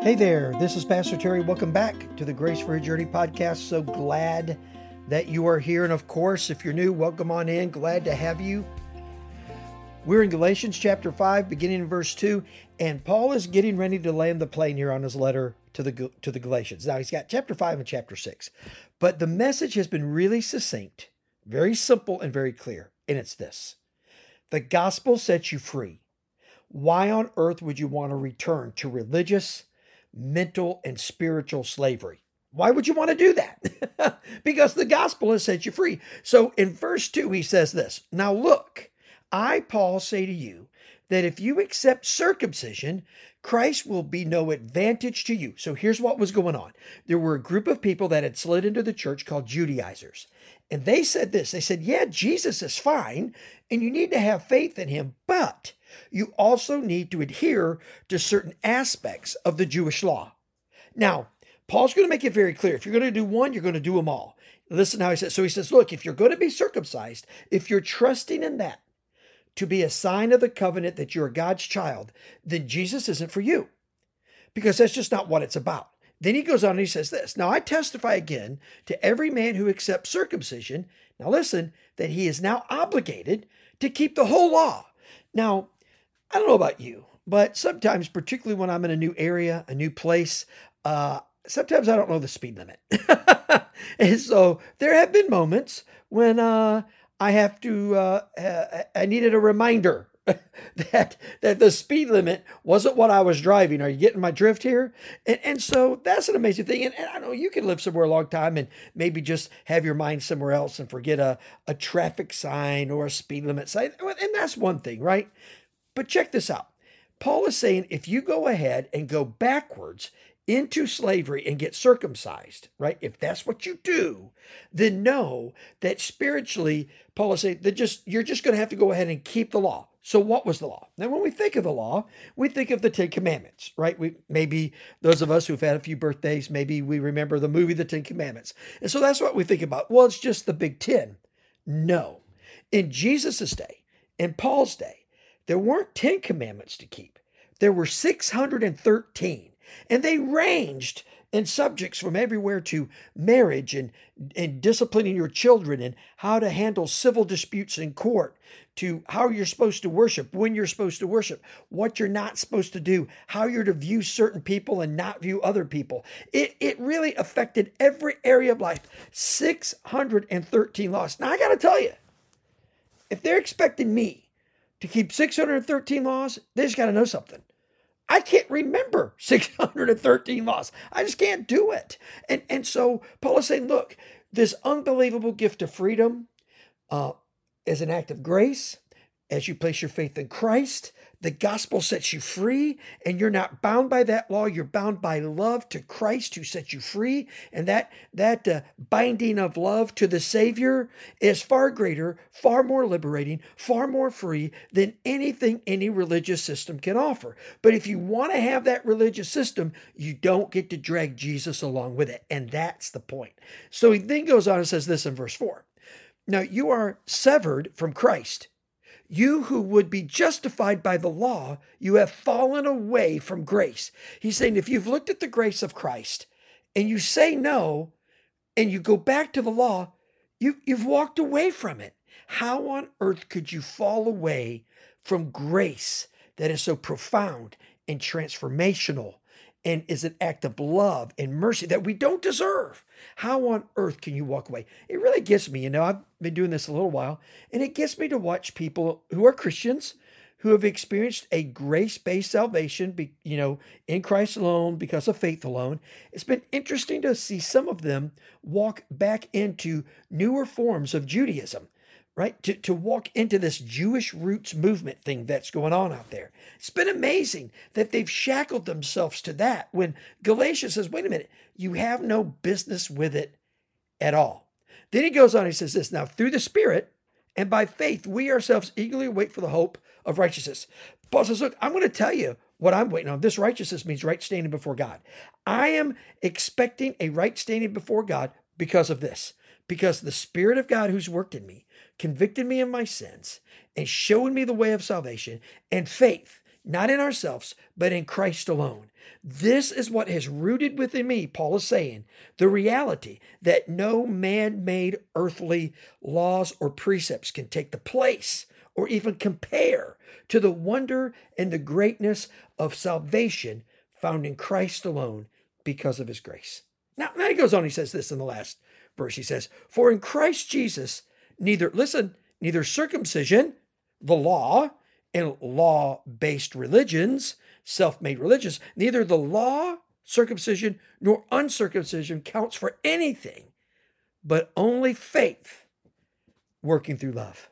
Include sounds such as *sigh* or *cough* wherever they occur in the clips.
Hey there, this is Pastor Terry. Welcome back to the Grace for a Journey podcast. So glad that you are here. And of course, if you're new, welcome on in. Glad to have you. We're in Galatians chapter 5, beginning in verse 2, and Paul is getting ready to land the plane here on his letter to the to the Galatians. Now he's got chapter 5 and chapter 6. But the message has been really succinct, very simple and very clear, and it's this. The gospel sets you free. Why on earth would you want to return to religious mental and spiritual slavery. Why would you want to do that? *laughs* because the gospel has set you free. So in verse 2, he says this Now look, I, Paul, say to you that if you accept circumcision, Christ will be no advantage to you. So here's what was going on there were a group of people that had slid into the church called Judaizers. And they said this they said, Yeah, Jesus is fine, and you need to have faith in him, but you also need to adhere to certain aspects of the Jewish law. Now, Paul's going to make it very clear. If you're going to do one, you're going to do them all. Listen how he says. So he says, look, if you're going to be circumcised, if you're trusting in that to be a sign of the covenant that you're God's child, then Jesus isn't for you because that's just not what it's about. Then he goes on and he says this Now I testify again to every man who accepts circumcision, now listen, that he is now obligated to keep the whole law. Now, I don't know about you, but sometimes, particularly when I'm in a new area, a new place, uh, sometimes I don't know the speed limit. *laughs* and so there have been moments when uh, I have to, uh, I needed a reminder *laughs* that that the speed limit wasn't what I was driving. Are you getting my drift here? And, and so that's an amazing thing. And, and, I know you can live somewhere a long time and maybe just have your mind somewhere else and forget a, a traffic sign or a speed limit sign. And that's one thing, right? But check this out. Paul is saying if you go ahead and go backwards into slavery and get circumcised, right? If that's what you do, then know that spiritually, Paul is saying that just you're just going to have to go ahead and keep the law. So what was the law? Now, when we think of the law, we think of the Ten Commandments, right? We maybe those of us who've had a few birthdays, maybe we remember the movie The Ten Commandments. And so that's what we think about. Well, it's just the big ten. No. In Jesus' day, in Paul's day, there weren't 10 commandments to keep, there were 613. And they ranged in subjects from everywhere to marriage and, and disciplining your children and how to handle civil disputes in court to how you're supposed to worship, when you're supposed to worship, what you're not supposed to do, how you're to view certain people and not view other people. It, it really affected every area of life. 613 laws. Now, I got to tell you, if they're expecting me to keep 613 laws, they just got to know something. I can't remember *laughs* 613 laws. I just can't do it. And, and so Paul is saying, look, this unbelievable gift of freedom uh, is an act of grace as you place your faith in Christ. The gospel sets you free, and you're not bound by that law. You're bound by love to Christ who sets you free. And that, that uh, binding of love to the Savior is far greater, far more liberating, far more free than anything any religious system can offer. But if you want to have that religious system, you don't get to drag Jesus along with it. And that's the point. So he then goes on and says this in verse 4 Now you are severed from Christ you who would be justified by the law, you have fallen away from grace. He's saying if you've looked at the grace of Christ and you say no and you go back to the law, you, you've walked away from it. How on earth could you fall away from grace that is so profound and transformational and is an act of love and mercy that we don't deserve. How on earth can you walk away? It really gets me. You know, I've been doing this a little while, and it gets me to watch people who are Christians who have experienced a grace-based salvation, you know, in Christ alone because of faith alone. It's been interesting to see some of them walk back into newer forms of Judaism right? To, to walk into this Jewish roots movement thing that's going on out there. It's been amazing that they've shackled themselves to that when Galatians says, wait a minute, you have no business with it at all. Then he goes on, he says this now, through the Spirit and by faith, we ourselves eagerly wait for the hope of righteousness. Paul says, look, I'm going to tell you what I'm waiting on. This righteousness means right standing before God. I am expecting a right standing before God because of this, because the Spirit of God who's worked in me convicted me of my sins and showed me the way of salvation and faith. not in ourselves, but in Christ alone. This is what has rooted within me, Paul is saying, the reality that no man made earthly laws or precepts can take the place or even compare to the wonder and the greatness of salvation found in Christ alone because of his grace. Now, now he goes on, he says this in the last verse. He says, For in Christ Jesus, neither, listen, neither circumcision, the law, and law based religions, self made religions, neither the law, circumcision, nor uncircumcision counts for anything, but only faith working through love.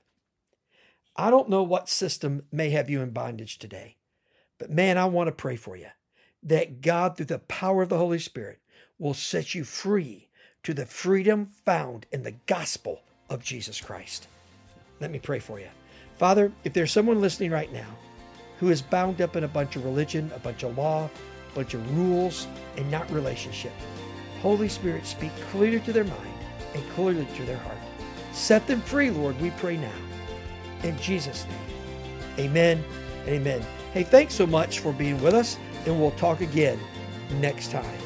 I don't know what system may have you in bondage today, but man, I want to pray for you that God, through the power of the Holy Spirit, will set you free to the freedom found in the gospel of Jesus Christ. Let me pray for you. Father, if there's someone listening right now who is bound up in a bunch of religion, a bunch of law, a bunch of rules, and not relationship, Holy Spirit, speak clearly to their mind and clearly to their heart. Set them free, Lord, we pray now. In Jesus' name, amen and amen. Hey, thanks so much for being with us, and we'll talk again next time.